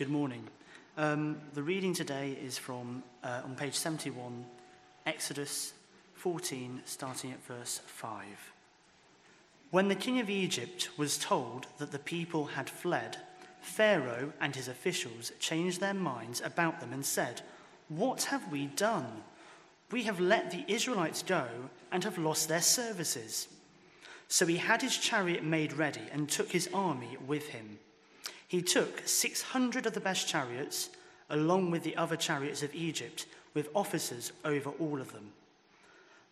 Good morning. Um, the reading today is from uh, on page 71, Exodus 14, starting at verse 5. When the king of Egypt was told that the people had fled, Pharaoh and his officials changed their minds about them and said, What have we done? We have let the Israelites go and have lost their services. So he had his chariot made ready and took his army with him. He took 600 of the best chariots, along with the other chariots of Egypt, with officers over all of them.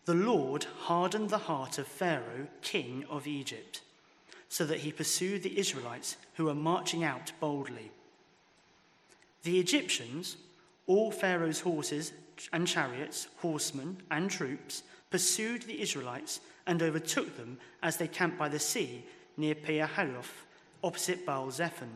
The Lord hardened the heart of Pharaoh, king of Egypt, so that he pursued the Israelites who were marching out boldly. The Egyptians, all Pharaoh's horses and chariots, horsemen and troops, pursued the Israelites and overtook them as they camped by the sea near Pi-hahiroth, opposite Baal Zephon.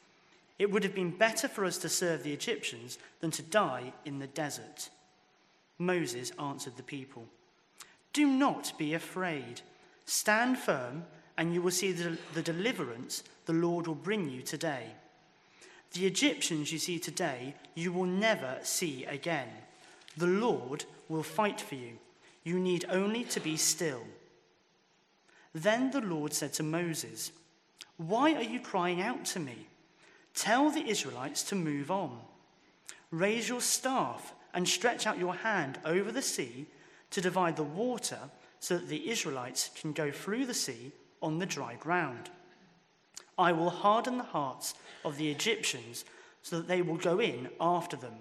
It would have been better for us to serve the Egyptians than to die in the desert. Moses answered the people, Do not be afraid. Stand firm, and you will see the, the deliverance the Lord will bring you today. The Egyptians you see today, you will never see again. The Lord will fight for you. You need only to be still. Then the Lord said to Moses, Why are you crying out to me? Tell the Israelites to move on. Raise your staff and stretch out your hand over the sea to divide the water so that the Israelites can go through the sea on the dry ground. I will harden the hearts of the Egyptians so that they will go in after them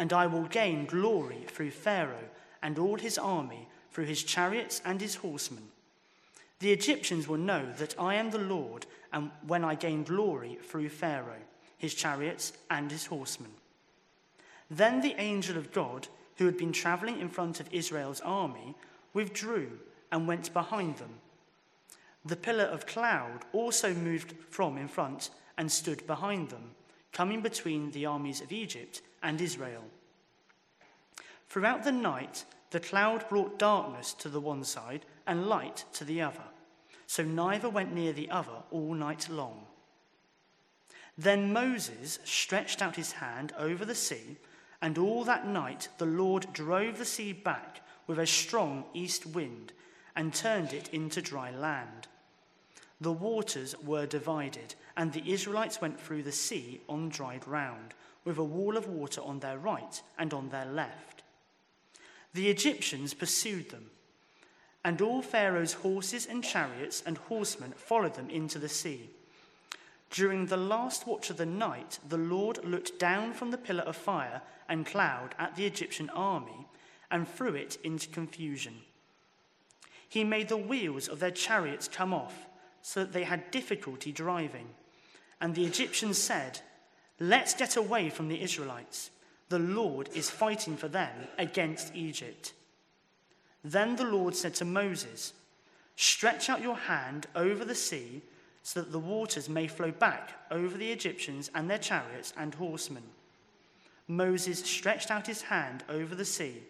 and I will gain glory through Pharaoh and all his army, through his chariots and his horsemen. The Egyptians will know that I am the Lord, and when I gain glory through Pharaoh, his chariots, and his horsemen. Then the angel of God, who had been traveling in front of Israel's army, withdrew and went behind them. The pillar of cloud also moved from in front and stood behind them, coming between the armies of Egypt and Israel. Throughout the night, the cloud brought darkness to the one side and light to the other, so neither went near the other all night long. Then Moses stretched out his hand over the sea, and all that night the Lord drove the sea back with a strong east wind and turned it into dry land. The waters were divided, and the Israelites went through the sea on dry ground with a wall of water on their right and on their left. The Egyptians pursued them, and all Pharaoh's horses and chariots and horsemen followed them into the sea. During the last watch of the night, the Lord looked down from the pillar of fire and cloud at the Egyptian army and threw it into confusion. He made the wheels of their chariots come off so that they had difficulty driving. And the Egyptians said, Let's get away from the Israelites. The Lord is fighting for them against Egypt. Then the Lord said to Moses, Stretch out your hand over the sea so that the waters may flow back over the Egyptians and their chariots and horsemen. Moses stretched out his hand over the sea,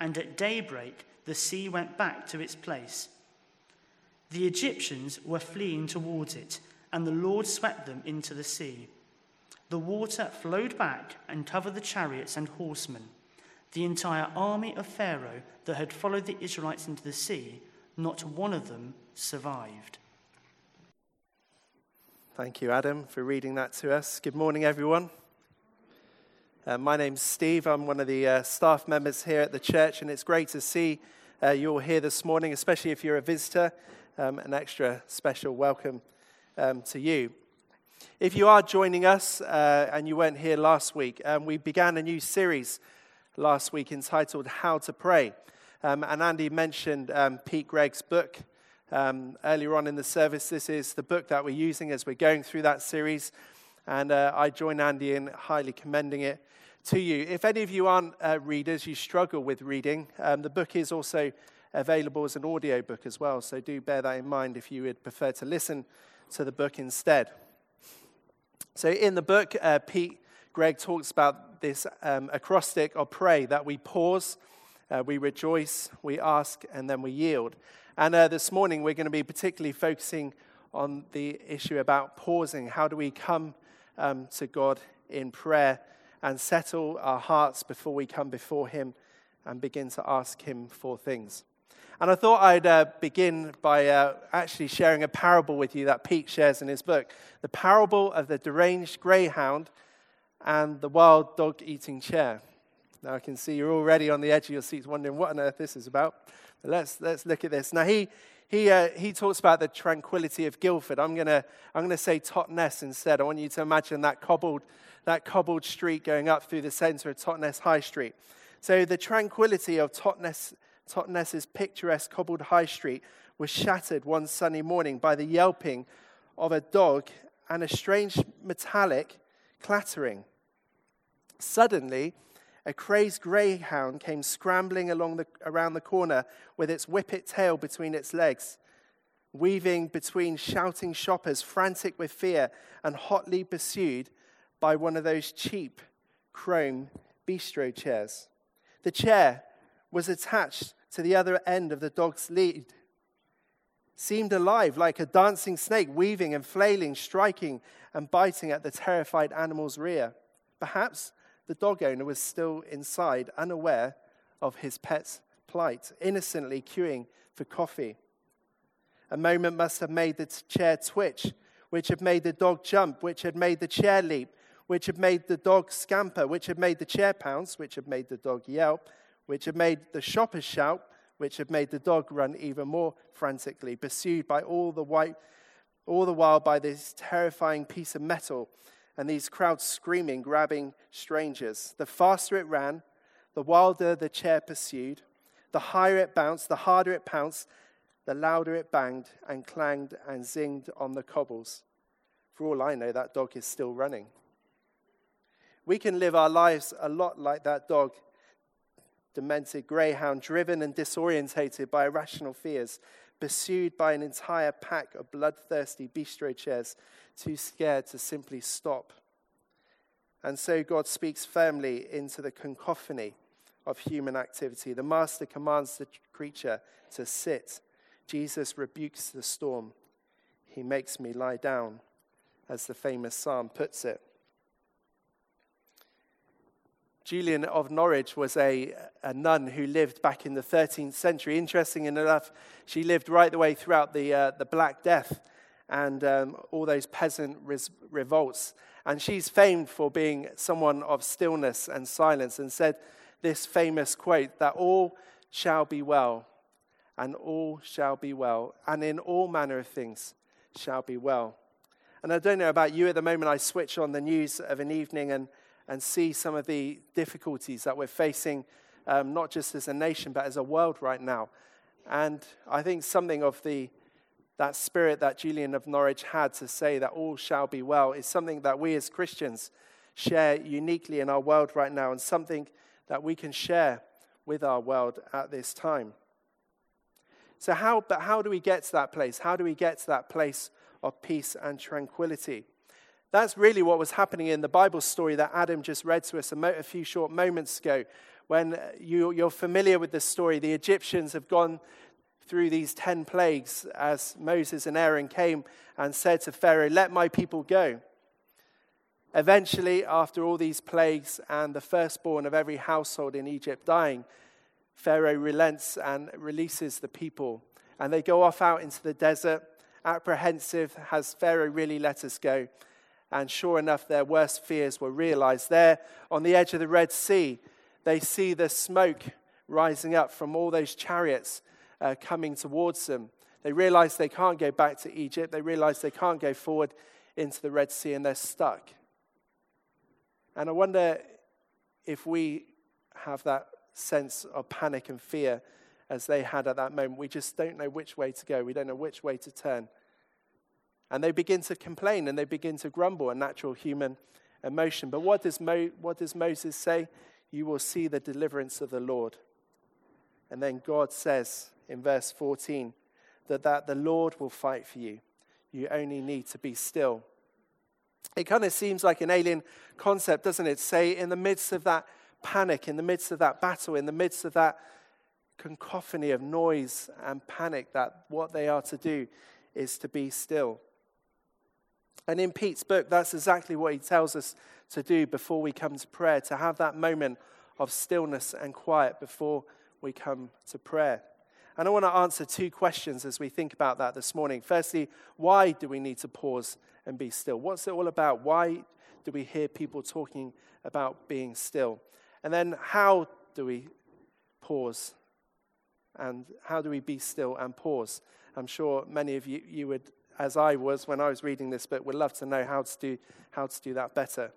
and at daybreak the sea went back to its place. The Egyptians were fleeing towards it, and the Lord swept them into the sea. The water flowed back and covered the chariots and horsemen. The entire army of Pharaoh that had followed the Israelites into the sea, not one of them survived. Thank you, Adam, for reading that to us. Good morning, everyone. Uh, my name's Steve. I'm one of the uh, staff members here at the church, and it's great to see uh, you all here this morning, especially if you're a visitor. Um, an extra special welcome um, to you. If you are joining us uh, and you weren't here last week, um, we began a new series last week entitled How to Pray. Um, and Andy mentioned um, Pete Greig's book um, earlier on in the service. This is the book that we're using as we're going through that series. And uh, I join Andy in highly commending it to you. If any of you aren't uh, readers, you struggle with reading, um, the book is also available as an audio book as well. So do bear that in mind if you would prefer to listen to the book instead. So in the book, uh, Pete Greig talks about this um, acrostic of pray that we pause, uh, we rejoice, we ask, and then we yield. And uh, this morning, we're going to be particularly focusing on the issue about pausing. How do we come um, to God in prayer and settle our hearts before we come before Him and begin to ask Him for things? And I thought I'd uh, begin by uh, actually sharing a parable with you that Pete shares in his book the parable of the deranged greyhound and the wild dog eating chair. Now, I can see you're already on the edge of your seats wondering what on earth this is about. But let's, let's look at this. Now, he, he, uh, he talks about the tranquility of Guildford. I'm going to I'm gonna say Totnes instead. I want you to imagine that cobbled, that cobbled street going up through the center of Totnes High Street. So, the tranquility of Totnes Totnes's picturesque cobbled high street was shattered one sunny morning by the yelping of a dog and a strange metallic clattering. Suddenly, a crazed greyhound came scrambling along the, around the corner with its whippet tail between its legs, weaving between shouting shoppers, frantic with fear, and hotly pursued by one of those cheap chrome bistro chairs. The chair was attached to the other end of the dog's lead. Seemed alive like a dancing snake, weaving and flailing, striking and biting at the terrified animal's rear. Perhaps the dog owner was still inside, unaware of his pet's plight, innocently queuing for coffee. A moment must have made the chair twitch, which had made the dog jump, which had made the chair leap, which had made the dog scamper, which had made the chair pounce, which had made the dog yelp, which had made the shoppers shout, which had made the dog run even more frantically, pursued by all the white, all the while by this terrifying piece of metal and these crowds screaming, grabbing strangers. The faster it ran, the wilder the chair pursued, the higher it bounced, the harder it pounced, the louder it banged and clanged and zinged on the cobbles. For all I know, that dog is still running. We can live our lives a lot like that dog demented greyhound, driven and disorientated by irrational fears, pursued by an entire pack of bloodthirsty bistro chairs, too scared to simply stop. And so God speaks firmly into the cacophony of human activity. The master commands the creature to sit. Jesus rebukes the storm. He makes me lie down, as the famous psalm puts it. Julian of Norwich was a, a nun who lived back in the 13th century. Interesting enough, she lived right the way throughout the, uh, the Black Death and um, all those peasant res- revolts. And she's famed for being someone of stillness and silence and said this famous quote that all shall be well, and all shall be well, and in all manner of things shall be well. And I don't know about you at the moment, I switch on the news of an evening and and see some of the difficulties that we're facing, um, not just as a nation, but as a world right now. And I think something of the that spirit that Julian of Norwich had to say that all shall be well is something that we as Christians share uniquely in our world right now, and something that we can share with our world at this time. So, how, but how do we get to that place? How do we get to that place of peace and tranquility? That's really what was happening in the Bible story that Adam just read to us a, mo- a few short moments ago. When uh, you, you're familiar with this story, the Egyptians have gone through these 10 plagues as Moses and Aaron came and said to Pharaoh, Let my people go. Eventually, after all these plagues and the firstborn of every household in Egypt dying, Pharaoh relents and releases the people. And they go off out into the desert, apprehensive Has Pharaoh really let us go? And sure enough, their worst fears were realized. There on the edge of the Red Sea, they see the smoke rising up from all those chariots uh, coming towards them. They realize they can't go back to Egypt. They realize they can't go forward into the Red Sea and they're stuck. And I wonder if we have that sense of panic and fear as they had at that moment. We just don't know which way to go, we don't know which way to turn. And they begin to complain and they begin to grumble, a natural human emotion. But what does, Mo- what does Moses say? You will see the deliverance of the Lord. And then God says in verse 14 that, that the Lord will fight for you. You only need to be still. It kind of seems like an alien concept, doesn't it? Say, in the midst of that panic, in the midst of that battle, in the midst of that cacophony of noise and panic, that what they are to do is to be still. And in Pete's book, that's exactly what he tells us to do before we come to prayer, to have that moment of stillness and quiet before we come to prayer. And I want to answer two questions as we think about that this morning. Firstly, why do we need to pause and be still? What's it all about? Why do we hear people talking about being still? And then, how do we pause? And how do we be still and pause? I'm sure many of you, you would, as I was when I was reading this book, would love to know how to do, how to do that better.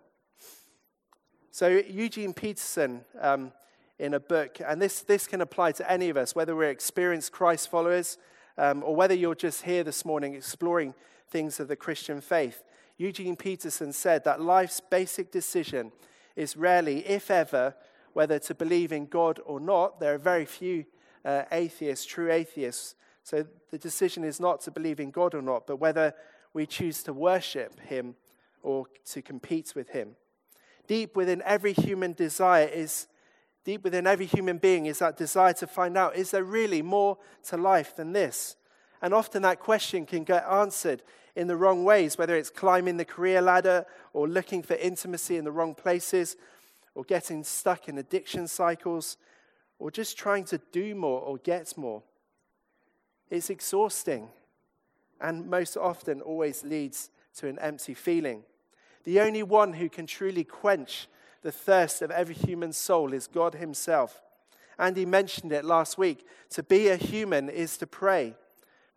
So, Eugene Peterson, um, in a book, and this, this can apply to any of us, whether we're experienced Christ followers um, or whether you're just here this morning exploring things of the Christian faith. Eugene Peterson said that life's basic decision is rarely, if ever, whether to believe in God or not. There are very few uh, atheists, true atheists. So the decision is not to believe in God or not, but whether we choose to worship Him or to compete with Him. Deep within every human desire is, deep within every human being is that desire to find out is there really more to life than this? And often that question can get answered in the wrong ways, whether it's climbing the career ladder or looking for intimacy in the wrong places or getting stuck in addiction cycles or just trying to do more or get more. It's exhausting and most often always leads to an empty feeling. The only one who can truly quench the thirst of every human soul is God Himself. Andy mentioned it last week. To be a human is to pray.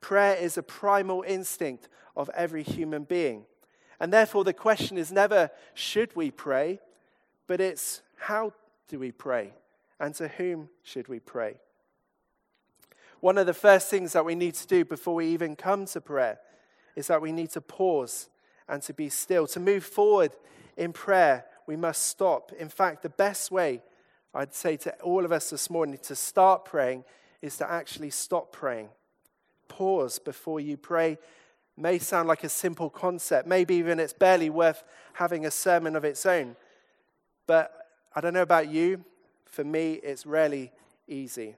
Prayer is a primal instinct of every human being. And therefore, the question is never, should we pray? But it's, how do we pray? And to whom should we pray? One of the first things that we need to do before we even come to prayer is that we need to pause and to be still. To move forward in prayer, we must stop. In fact, the best way, I'd say to all of us this morning, to start praying is to actually stop praying. Pause before you pray may sound like a simple concept. Maybe even it's barely worth having a sermon of its own. But I don't know about you. For me, it's rarely easy.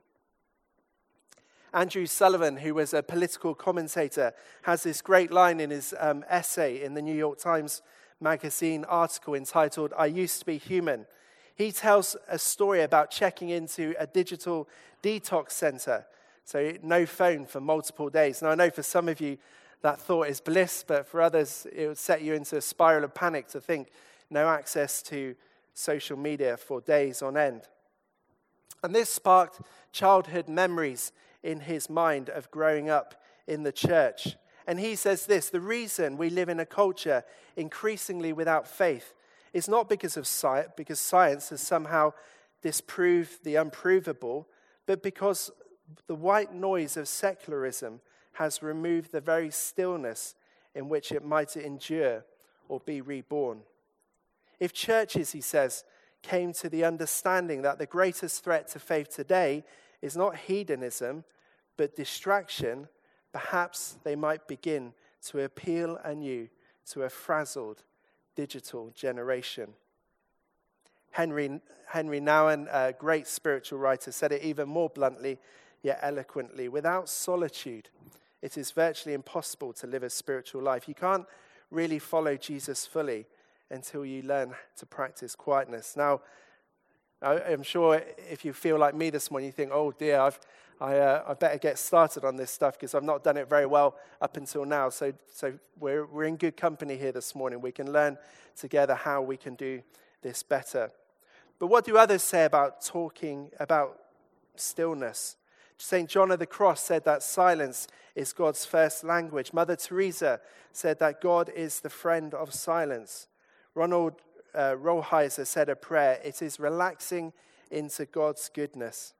Andrew Sullivan, who was a political commentator, has this great line in his um, essay in the New York Times magazine article entitled, I Used to Be Human. He tells a story about checking into a digital detox center. So, no phone for multiple days. Now, I know for some of you that thought is bliss, but for others, it would set you into a spiral of panic to think no access to social media for days on end. And this sparked childhood memories in his mind of growing up in the church. And he says this the reason we live in a culture increasingly without faith is not because of science, because science has somehow disproved the unprovable, but because the white noise of secularism has removed the very stillness in which it might endure or be reborn. If churches, he says, came to the understanding that the greatest threat to faith today is not hedonism, but distraction, perhaps they might begin to appeal anew to a frazzled digital generation. Henry, Henri Nouwen, a great spiritual writer, said it even more bluntly, yet eloquently. Without solitude, it is virtually impossible to live a spiritual life. You can't really follow Jesus fully until you learn to practice quietness. Now, I'm sure if you feel like me this morning, you think, oh dear, I've, I, uh, I better get started on this stuff because I've not done it very well up until now. So, so we're, we're in good company here this morning. We can learn together how we can do this better. But what do others say about talking about stillness? St. John of the Cross said that silence is God's first language. Mother Teresa said that God is the friend of silence. Ronald uh, Rolheiser said a prayer it is relaxing into God's goodness.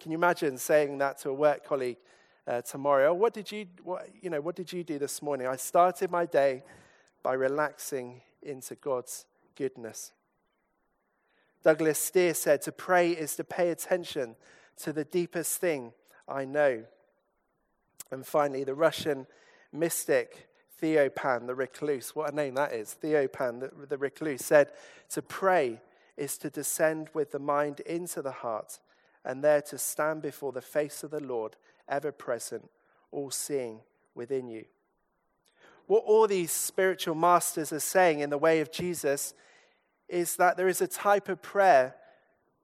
Can you imagine saying that to a work colleague uh, tomorrow? What did, you, what, you know, what did you do this morning? I started my day by relaxing into God's goodness. Douglas Steere said, To pray is to pay attention to the deepest thing I know. And finally, the Russian mystic Theophan, the recluse, what a name that is, Theophan, the, the recluse, said, To pray is to descend with the mind into the heart and there to stand before the face of the Lord, ever present, all seeing within you. What all these spiritual masters are saying in the way of Jesus is that there is a type of prayer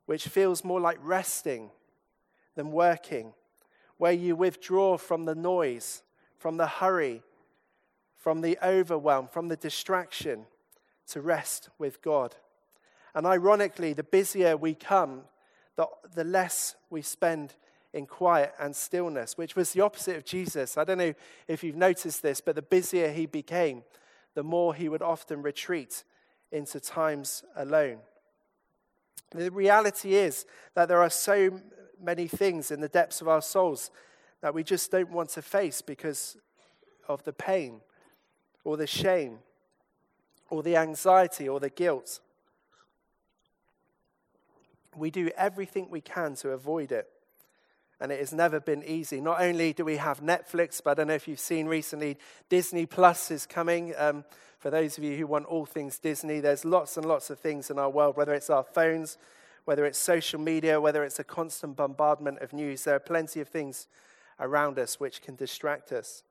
which feels more like resting than working, where you withdraw from the noise, from the hurry, from the overwhelm, from the distraction to rest with God. And ironically, the busier we come, the, the less we spend in quiet and stillness, which was the opposite of Jesus. I don't know if you've noticed this, but the busier he became, the more he would often retreat into times alone. The reality is that there are so many things in the depths of our souls that we just don't want to face because of the pain or the shame or the anxiety or the guilt. We do everything we can to avoid it. And it has never been easy. Not only do we have Netflix, but I don't know if you've seen recently, Disney Plus is coming. Um, for those of you who want all things Disney, there's lots and lots of things in our world, whether it's our phones, whether it's social media, whether it's a constant bombardment of news. There are plenty of things around us which can distract us.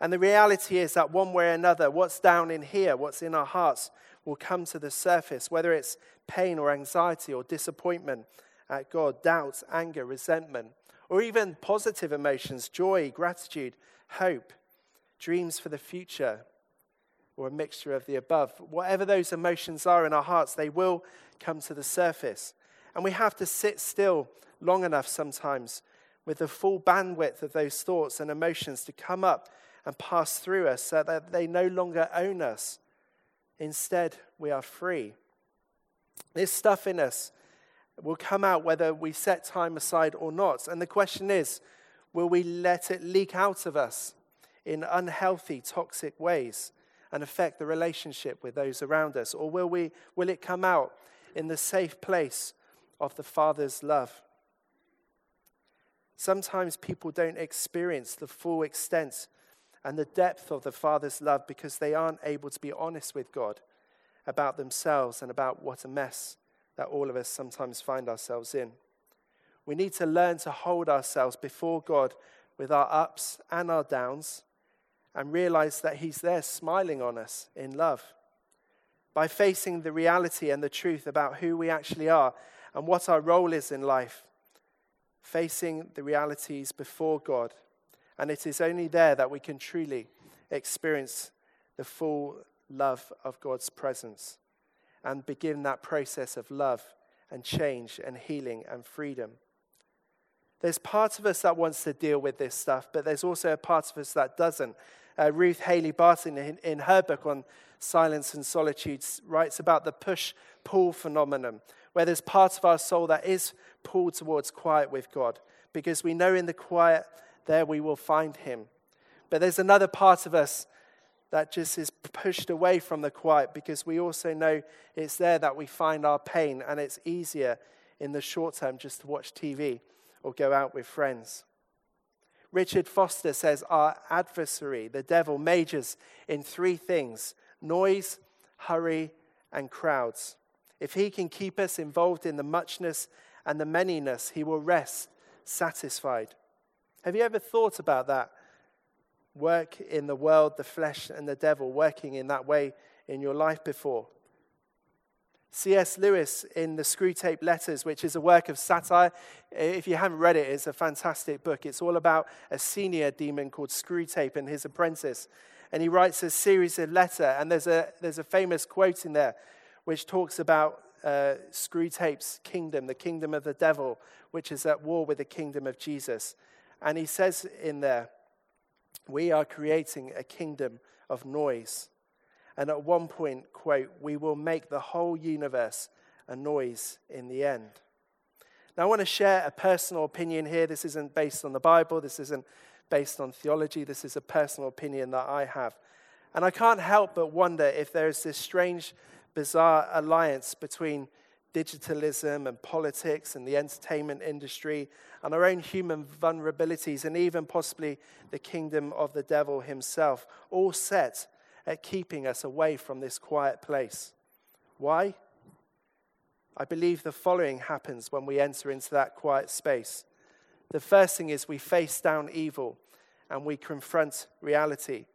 And the reality is that one way or another, what's down in here, what's in our hearts, will come to the surface, whether it's pain or anxiety or disappointment at God, doubt, anger, resentment, or even positive emotions, joy, gratitude, hope, dreams for the future, or a mixture of the above. Whatever those emotions are in our hearts, they will come to the surface. And we have to sit still long enough sometimes with the full bandwidth of those thoughts and emotions to come up and pass through us so that they no longer own us. Instead, we are free. This stuff in us will come out whether we set time aside or not. And the question is will we let it leak out of us in unhealthy, toxic ways and affect the relationship with those around us? Or will, we, will it come out in the safe place of the Father's love? Sometimes people don't experience the full extent and the depth of the Father's love because they aren't able to be honest with God about themselves and about what a mess that all of us sometimes find ourselves in. We need to learn to hold ourselves before God with our ups and our downs and realize that He's there smiling on us in love. By facing the reality and the truth about who we actually are and what our role is in life, facing the realities before God and it is only there that we can truly experience the full love of God's presence and begin that process of love and change and healing and freedom. There's part of us that wants to deal with this stuff, but there's also a part of us that doesn't. Uh, Ruth Haley Barton, in, in her book on silence and solitude, writes about the push pull phenomenon, where there's part of our soul that is pulled towards quiet with God, because we know in the quiet there we will find him. But there's another part of us that just is pushed away from the quiet because we also know it's there that we find our pain, and it's easier in the short term just to watch TV or go out with friends. Richard Foster says our adversary, the devil, majors in three things noise, hurry, and crowds. If he can keep us involved in the muchness and the manyness, he will rest satisfied. Have you ever thought about that? Work in the world, the flesh, and the devil, working in that way in your life before. C.S. Lewis in the Screwtape Letters, which is a work of satire. If you haven't read it, it's a fantastic book. It's all about a senior demon called Screwtape and his apprentice. And he writes a series of letters, and there's a, there's a famous quote in there which talks about uh, Screwtape's kingdom, the kingdom of the devil, which is at war with the kingdom of Jesus. And he says in there, we are creating a kingdom of noise. And at one point, quote, we will make the whole universe a noise in the end. Now, I want to share a personal opinion here. This isn't based on the Bible, this isn't based on theology. This is a personal opinion that I have. And I can't help but wonder if there is this strange bizarre alliance between digitalism and politics and the entertainment industry and our own human vulnerabilities and even possibly the kingdom of the devil himself, all set at keeping us away from this quiet place. Why? I believe the following happens when we enter into that quiet space. The first thing is we face down evil and we confront reality.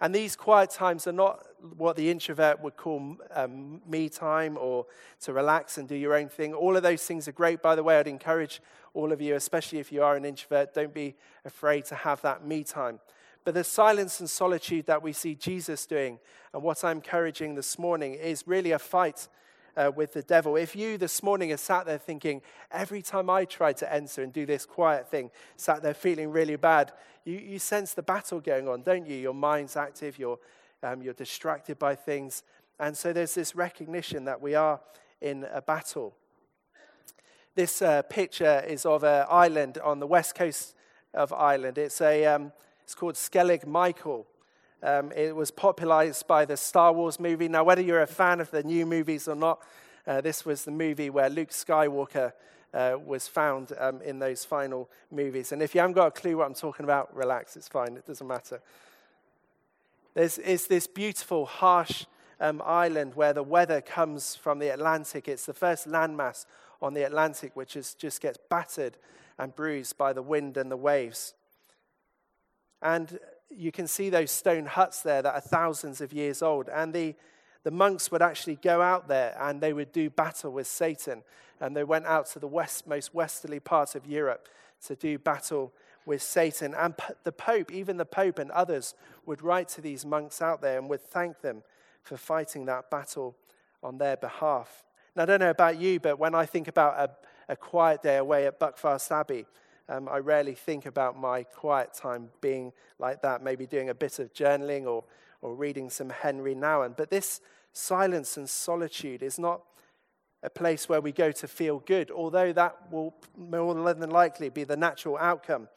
And these quiet times are not what the introvert would call um, me time or to relax and do your own thing. All of those things are great, by the way. I'd encourage all of you, especially if you are an introvert, don't be afraid to have that me time. But the silence and solitude that we see Jesus doing, and what I'm encouraging this morning, is really a fight uh, with the devil. If you this morning are sat there thinking, every time I try to enter and do this quiet thing, sat there feeling really bad, you, you sense the battle going on, don't you? Your mind's active, you're, um, you're distracted by things. And so there's this recognition that we are in a battle. This uh, picture is of an island on the west coast of Ireland. It's, a, um, it's called Skellig Michael. Um, it was popularized by the Star Wars movie. Now, whether you're a fan of the new movies or not, uh, this was the movie where Luke Skywalker uh, was found um, in those final movies. And if you haven't got a clue what I'm talking about, relax, it's fine, it doesn't matter. There's it's this beautiful, harsh um, island where the weather comes from the Atlantic. It's the first landmass on the Atlantic which is, just gets battered and bruised by the wind and the waves. And you can see those stone huts there that are thousands of years old. And the, the monks would actually go out there and they would do battle with Satan. And they went out to the west, most westerly part of Europe to do battle with Satan. And the Pope, even the Pope and others, would write to these monks out there and would thank them for fighting that battle on their behalf. Now, I don't know about you, but when I think about a, a quiet day away at Buckfast Abbey, um, I rarely think about my quiet time being like that, maybe doing a bit of journaling or, or reading some Henri Nouwen. But this silence and solitude is not a place where we go to feel good, although that will more than likely be the natural outcome.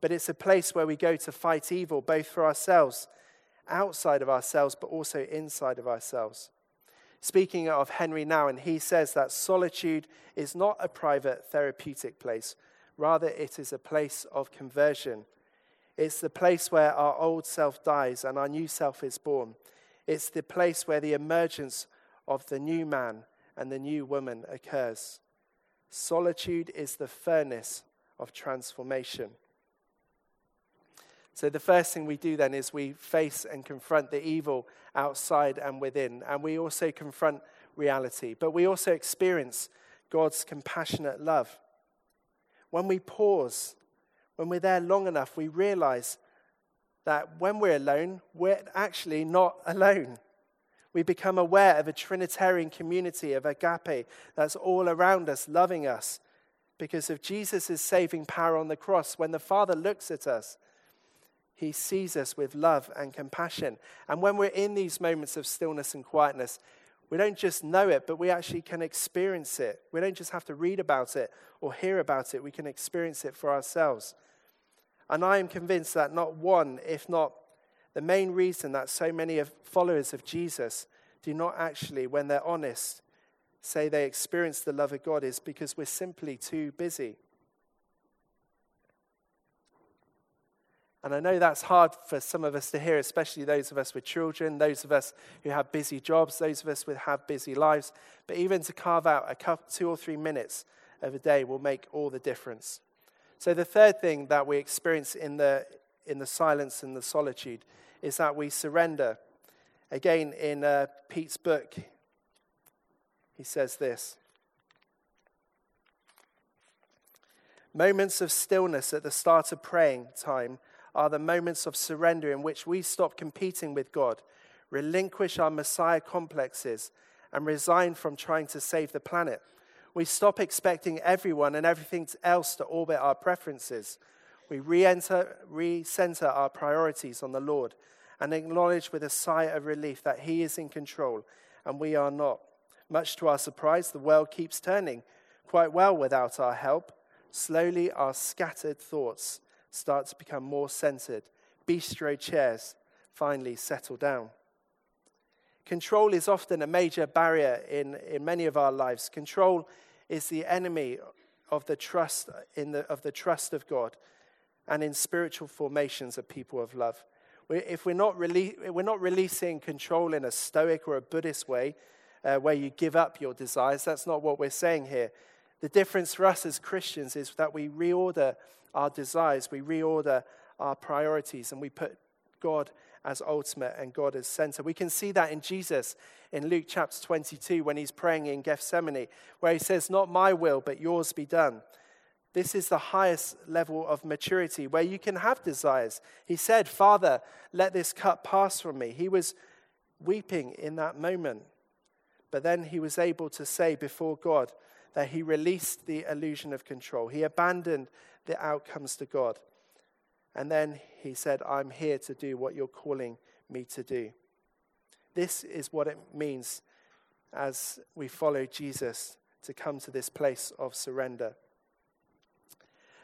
But it's a place where we go to fight evil, both for ourselves, outside of ourselves, but also inside of ourselves. Speaking of Henri Nouwen, he says that solitude is not a private therapeutic place, Rather, it is a place of conversion. It's the place where our old self dies and our new self is born. It's the place where the emergence of the new man and the new woman occurs. Solitude is the furnace of transformation. So, the first thing we do then is we face and confront the evil outside and within, and we also confront reality, but we also experience God's compassionate love. When we pause, when we're there long enough, we realize that when we're alone, we're actually not alone. We become aware of a Trinitarian community of agape that's all around us, loving us. Because of Jesus' saving power on the cross, when the Father looks at us, he sees us with love and compassion. And when we're in these moments of stillness and quietness, we don't just know it, but we actually can experience it. We don't just have to read about it or hear about it, we can experience it for ourselves. And I am convinced that not one, if not the main reason that so many followers of Jesus do not actually, when they're honest, say they experience the love of God is because we're simply too busy. And I know that's hard for some of us to hear, especially those of us with children, those of us who have busy jobs, those of us who have busy lives. But even to carve out a couple, two or three minutes of a day will make all the difference. So, the third thing that we experience in the, in the silence and the solitude is that we surrender. Again, in uh, Pete's book, he says this Moments of stillness at the start of praying time are the moments of surrender in which we stop competing with God, relinquish our Messiah complexes, and resign from trying to save the planet. We stop expecting everyone and everything else to orbit our preferences. We re-enter, re-center our priorities on the Lord and acknowledge with a sigh of relief that He is in control and we are not. Much to our surprise, the world keeps turning quite well without our help. Slowly, our scattered thoughts start to become more centered. Bistro chairs finally settle down. Control is often a major barrier in, in many of our lives. Control is the enemy of the trust in the, of the trust of God and in spiritual formations of people of love. If we're not, rele- we're not releasing control in a stoic or a Buddhist way, uh, where you give up your desires, that's not what we're saying here. The difference for us as Christians is that we reorder our desires, we reorder our priorities, and we put God as ultimate and God as center. We can see that in Jesus in Luke chapter 22 when he's praying in Gethsemane, where he says, Not my will, but yours be done. This is the highest level of maturity where you can have desires. He said, Father, let this cup pass from me. He was weeping in that moment. But then he was able to say before God that he released the illusion of control. He abandoned the outcomes to God. And then he said, I'm here to do what you're calling me to do. This is what it means as we follow Jesus to come to this place of surrender.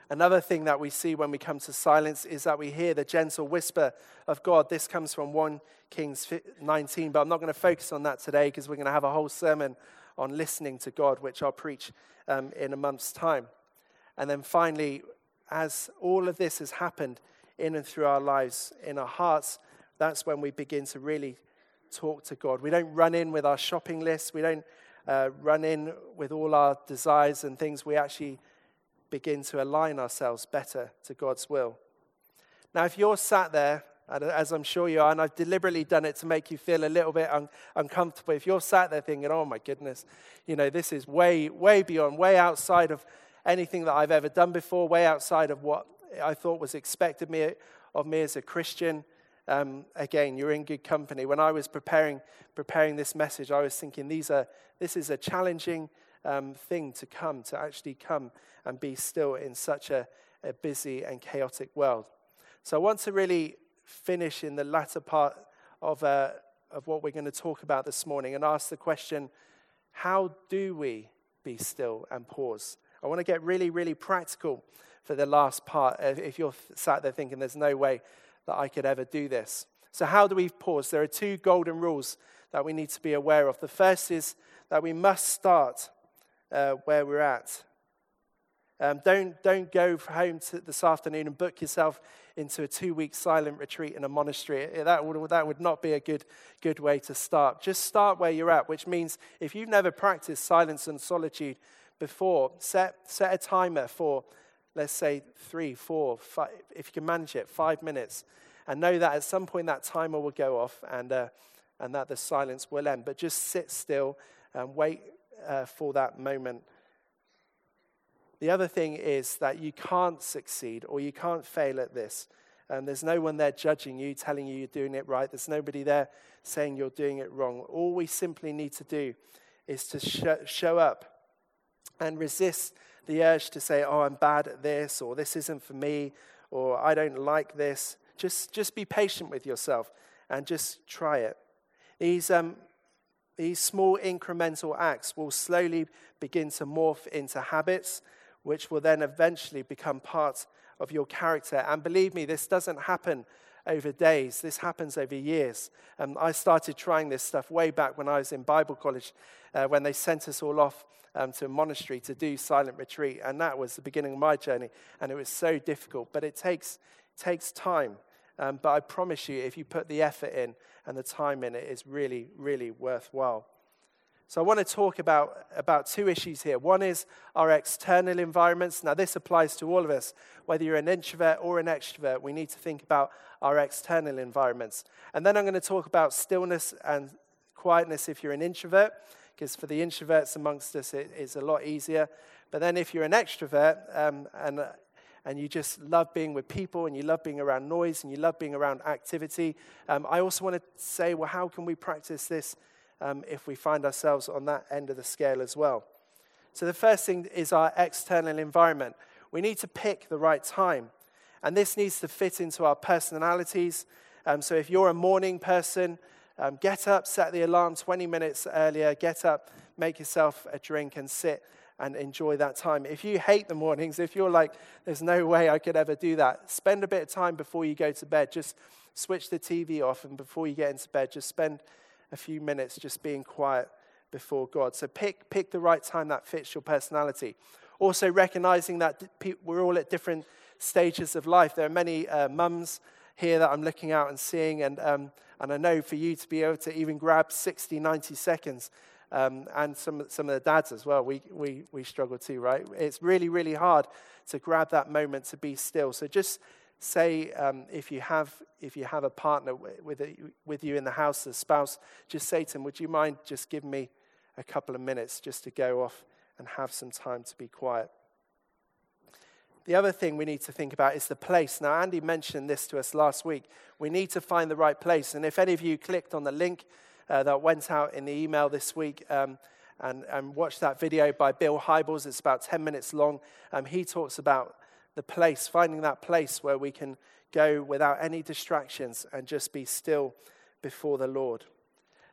Another thing that we see when we come to silence is that we hear the gentle whisper of God. This comes from 1 Kings 19, but I'm not going to focus on that today because we're going to have a whole sermon on listening to God, which I'll preach um, in a month's time. And then finally, as all of this has happened in and through our lives, in our hearts, that's when we begin to really talk to God. We don't run in with our shopping list, we don't uh, run in with all our desires and things. We actually begin to align ourselves better to God's will. Now, if you're sat there, as I'm sure you are, and I've deliberately done it to make you feel a little bit un- uncomfortable, if you're sat there thinking, oh my goodness, you know, this is way, way beyond, way outside of anything that I've ever done before, way outside of what I thought was expected me, of me as a Christian. Um, again, you're in good company. When I was preparing, preparing this message, I was thinking, these are, this is a challenging um, thing to come, to actually come and be still in such a, a busy and chaotic world. So I want to really finish in the latter part of, uh, of what we're going to talk about this morning and ask the question how do we be still and pause? I want to get really, really practical for the last part. If you're sat there thinking there's no way that I could ever do this. So, how do we pause? There are two golden rules that we need to be aware of. The first is that we must start uh, where we're at. Um, don't, don't go home this afternoon and book yourself into a two week silent retreat in a monastery. That would, that would not be a good, good way to start. Just start where you're at, which means if you've never practiced silence and solitude before, set, set a timer for, let's say, three, four, five, if you can manage it, five minutes. And know that at some point that timer will go off and, uh, and that the silence will end. But just sit still and wait uh, for that moment. The other thing is that you can't succeed or you can't fail at this. And there's no one there judging you, telling you you're doing it right. There's nobody there saying you're doing it wrong. All we simply need to do is to sh- show up and resist the urge to say, oh, I'm bad at this, or this isn't for me, or I don't like this. Just, just be patient with yourself and just try it. These, um, these small incremental acts will slowly begin to morph into habits, which will then eventually become part of your character. And believe me, this doesn't happen over days, this happens over years. Um, I started trying this stuff way back when I was in Bible college, uh, when they sent us all off um, to a monastery to do silent retreat. And that was the beginning of my journey. And it was so difficult, but it takes, takes time. Um, but I promise you, if you put the effort in and the time in, it is really, really worthwhile. So I want to talk about, about two issues here. One is our external environments. Now, this applies to all of us. Whether you're an introvert or an extrovert, we need to think about our external environments. And then I'm going to talk about stillness and quietness if you're an introvert, because for the introverts amongst us, it is a lot easier. But then if you're an extrovert um, and and you just love being with people and you love being around noise and you love being around activity. Um, I also want to say, well, how can we practice this um, if we find ourselves on that end of the scale as well? So, the first thing is our external environment. We need to pick the right time, and this needs to fit into our personalities. Um, so, if you're a morning person, um, get up, set the alarm 20 minutes earlier, get up, make yourself a drink, and sit and enjoy that time. If you hate the mornings, if you're like, there's no way I could ever do that, spend a bit of time before you go to bed. Just switch the TV off, and before you get into bed, just spend a few minutes just being quiet before God. So pick, pick the right time that fits your personality. Also, recognizing that we're all at different stages of life. There are many uh, mums here that I'm looking out and seeing, and, um, and I know for you to be able to even grab 60, 90 seconds, um, and some, some of the dads as well, we, we, we struggle too, right? It's really, really hard to grab that moment to be still. So just say um, if, you have, if you have a partner with, with you in the house, a spouse, just say to them, Would you mind just giving me a couple of minutes just to go off and have some time to be quiet? The other thing we need to think about is the place. Now, Andy mentioned this to us last week. We need to find the right place. And if any of you clicked on the link uh, that went out in the email this week um, and, and watched that video by Bill Hybels, it's about 10 minutes long. Um, he talks about the place, finding that place where we can go without any distractions and just be still before the Lord.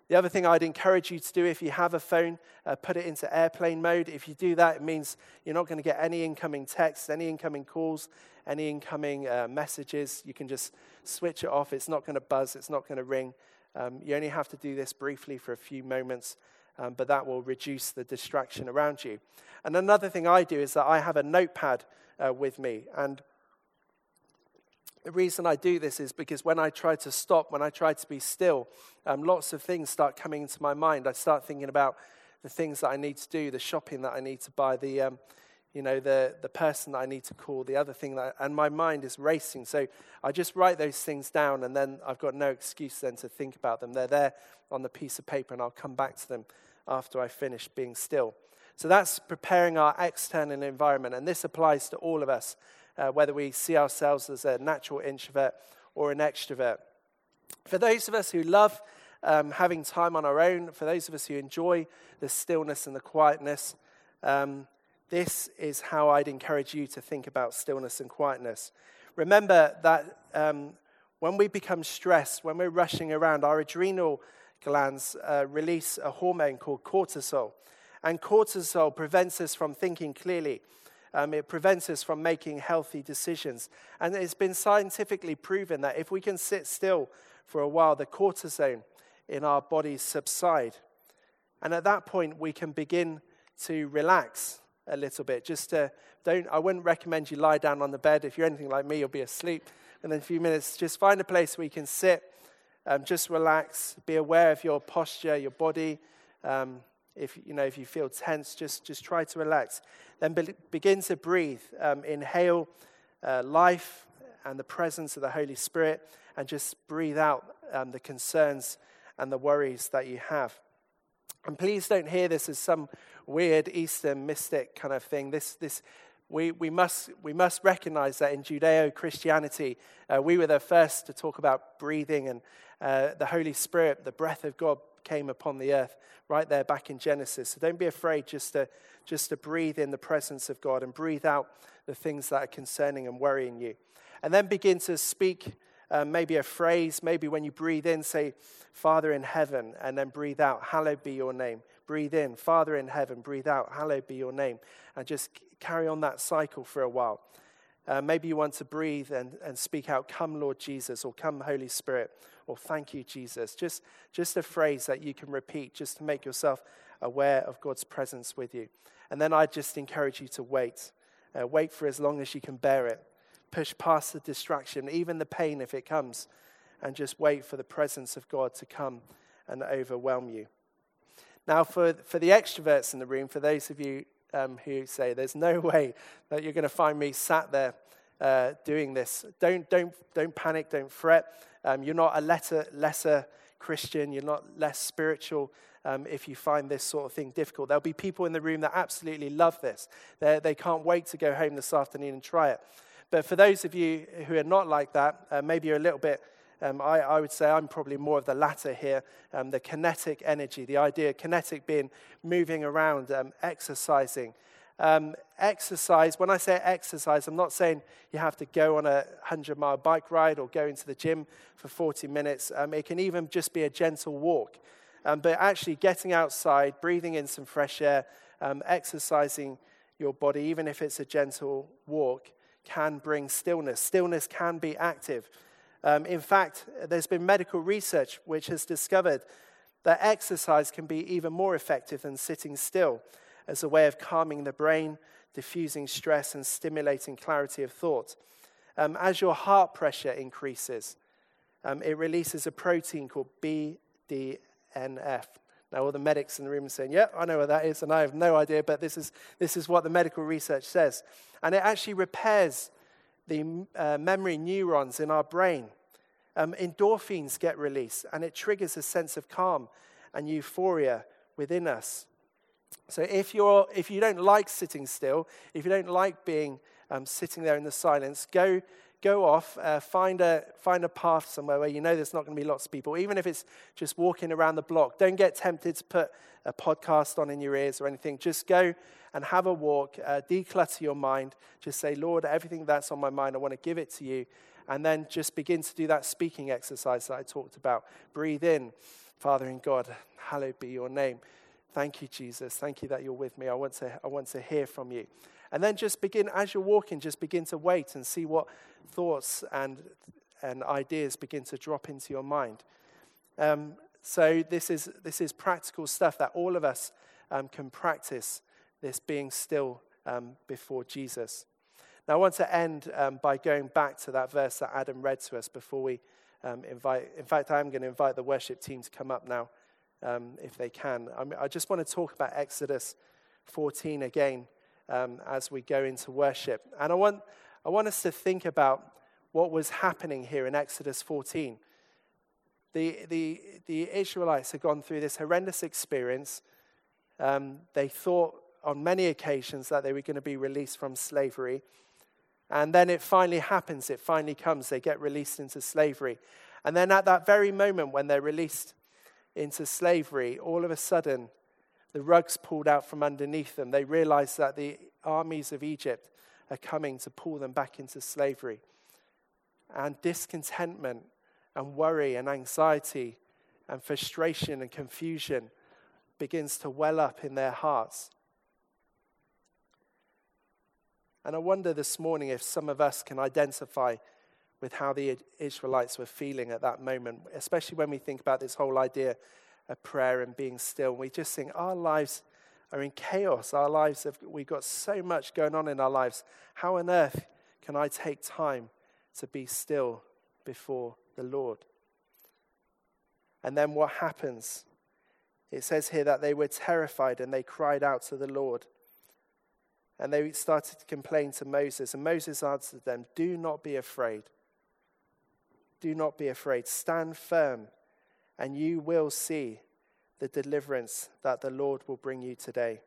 The other thing I'd encourage you to do if you have a phone, uh, put it into airplane mode. If you do that, it means you're not going to get any incoming texts, any incoming calls, any incoming uh, messages. You can just switch it off. It's not going to buzz, it's not going to ring. Um, you only have to do this briefly for a few moments, um, but that will reduce the distraction around you. And another thing I do is that I have a notepad uh, with me. And the reason I do this is because when I try to stop, when I try to be still, um, lots of things start coming into my mind. I start thinking about the things that I need to do, the shopping that I need to buy, the, um, you know, the, the person that I need to call, the other thing that, and my mind is racing. So I just write those things down, and then I've got no excuse then to think about them. They're there on the piece of paper, and I'll come back to them after I finish being still. So that's preparing our external environment, and this applies to all of us uh, whether we see ourselves as a natural introvert or an extrovert. For those of us who love um, having time on our own, for those of us who enjoy the stillness and the quietness, um, this is how I'd encourage you to think about stillness and quietness. Remember that um, when we become stressed, when we're rushing around, our adrenal glands uh, release a hormone called cortisol. And cortisol prevents us from thinking clearly. Um, it prevents us from making healthy decisions. And it's been scientifically proven that if we can sit still for a while, the cortisone in our bodies subside. And at that point, we can begin to relax a little bit. Just to, don't, I wouldn't recommend you lie down on the bed. If you're anything like me, you'll be asleep in a few minutes. Just find a place where you can sit, um, just relax, be aware of your posture, your body. Um, if you know if you feel tense, just just try to relax. Then be, begin to breathe. Um, inhale uh, life and the presence of the Holy Spirit, and just breathe out um, the concerns and the worries that you have. And please don't hear this as some weird Eastern mystic kind of thing. This this. We, we, must, we must recognize that in Judeo Christianity, uh, we were the first to talk about breathing and uh, the Holy Spirit, the breath of God came upon the earth right there back in Genesis. So don't be afraid just to, just to breathe in the presence of God and breathe out the things that are concerning and worrying you. And then begin to speak uh, maybe a phrase. Maybe when you breathe in, say, Father in heaven, and then breathe out, Hallowed be your name. Breathe in, Father in heaven. Breathe out, Hallowed be your name. And just carry on that cycle for a while. Uh, maybe you want to breathe and, and speak out, Come, Lord Jesus, or Come, Holy Spirit, or Thank you, Jesus. Just, just a phrase that you can repeat just to make yourself aware of God's presence with you. And then I just encourage you to wait. Uh, wait for as long as you can bear it. Push past the distraction, even the pain if it comes, and just wait for the presence of God to come and overwhelm you. Now, for, for the extroverts in the room, for those of you um, who say, There's no way that you're going to find me sat there uh, doing this. Don't, don't, don't panic, don't fret. Um, you're not a lesser, lesser Christian, you're not less spiritual um, if you find this sort of thing difficult. There'll be people in the room that absolutely love this. They're, they can not wait to go home this afternoon and try it. But for those of you who are not like that, uh, maybe you're a little bit um, I, I, would say I'm probably more of the latter here um, the kinetic energy, the idea, kinetic being moving around, um, exercising. Um, exercise, when I say exercise, I'm not saying you have to go on a 100 mile bike ride or go into the gym for 40 minutes. Um, it can even just be a gentle walk. Um, but actually, getting outside, breathing in some fresh air, exercising your body, even if it's a gentle walk, can bring stillness. Stillness can be active. Um, in fact, there's been medical research which has discovered that exercise can be even more effective than sitting still as a way of calming the brain, diffusing stress, and stimulating clarity of thought. Um, as your heart pressure increases, um, it releases a protein called BDNF. Now, all the medics in the room are saying, Yeah, I know what that is, and I have no idea, but this is, this is what the medical research says. And it actually repairs the uh, memory neurons in our brain. Um, endorphins get released, and it triggers a sense of calm and euphoria within us. So if, you're, if you don't like sitting still, if you don't like being um, sitting there in the silence, go, go off, uh, find, a, find a path somewhere where you know there's not going to be lots of people, even if it's just walking around the block. Don't get tempted to put a podcast on in your ears or anything. Just go and have a walk, uh, declutter your mind. Just say, Lord, everything that's on my mind, I want to give it to you. And then just begin to do that speaking exercise that I talked about. Breathe in, Father in God, hallowed be your name. Thank you, Jesus. Thank you that you're with me. I want to, I want to hear from you. And then just begin, as you're walking, just begin to wait and see what thoughts and, and ideas begin to drop into your mind. Um, so, this is, this is practical stuff that all of us um, can practice this being still um, before Jesus. Now, I want to end um, by going back to that verse that Adam read to us before we um, invite. In fact, I'm going to invite the worship team to come up now um, if they can. I, mean, I, just want to talk about Exodus 14 again um, as we go into worship. And I want, I want us to think about what was happening here in Exodus 14. The, the, the Israelites had gone through this horrendous experience. Um, they thought on many occasions that they were going to be released from slavery. And then it finally happens, it finally comes. They get released into slavery. And then at that very moment when they're released into slavery, all of a sudden, the rug's pulled out from underneath them. They realize that the armies of Egypt are coming to pull them back into slavery. And discontentment and worry and anxiety and frustration and confusion begins to well up in their hearts. And I wonder this morning if some of us can identify with how the Israelites were feeling at that moment, especially when we think about this whole idea of prayer and being still. We just think our lives are in chaos. Our lives have, we've got so much going on in our lives. How on earth can I take time to be still before the Lord? And then what happens? It says here that they were terrified and they cried out to the Lord. And they started to complain to Moses. And Moses answered them, Do not be afraid. Do not be afraid. Stand firm, and you will see the deliverance that the Lord will bring you today.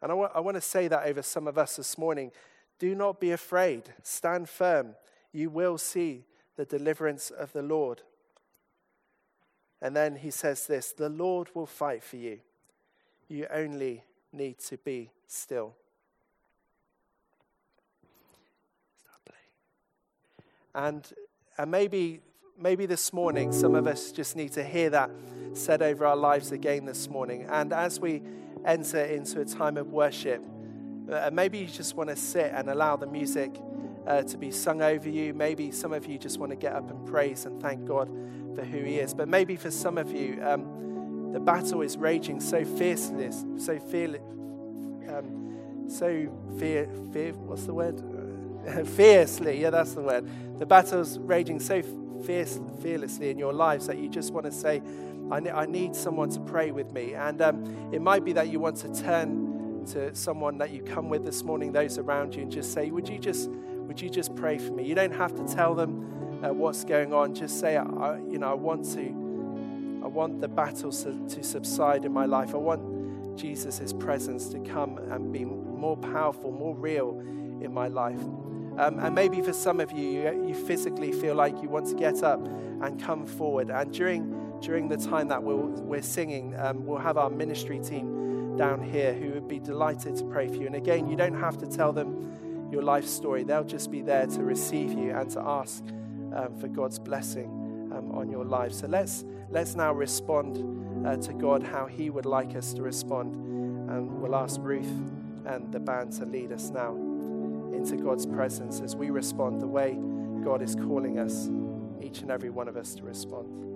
And I want, I want to say that over some of us this morning. Do not be afraid. Stand firm. You will see the deliverance of the Lord. And then he says this The Lord will fight for you. You only need to be still. And, and maybe, maybe this morning, some of us just need to hear that said over our lives again this morning. And as we enter into a time of worship, uh, maybe you just want to sit and allow the music uh, to be sung over you. Maybe some of you just want to get up and praise and thank God for who He is. But maybe for some of you, um, the battle is raging so fiercely, so fearless um, so fear, fear, what's the word? fiercely, yeah, that's the word. The battle's raging so fierce, fearlessly in your lives that you just want to say, I, ne- I need someone to pray with me. And um, it might be that you want to turn to someone that you come with this morning, those around you, and just say, Would you just, would you just pray for me? You don't have to tell them uh, what's going on. Just say, I, you know, I want to. I want the battles to, to subside in my life. I want Jesus' presence to come and be more powerful, more real in my life. Um, and maybe for some of you, you, you physically feel like you want to get up and come forward. And during, during the time that we'll, we're singing, um, we'll have our ministry team down here who would be delighted to pray for you. And again, you don't have to tell them your life story, they'll just be there to receive you and to ask um, for God's blessing um, on your life. So let's, let's now respond uh, to God how He would like us to respond. And we'll ask Ruth and the band to lead us now into God's presence as we respond the way God is calling us, each and every one of us, to respond.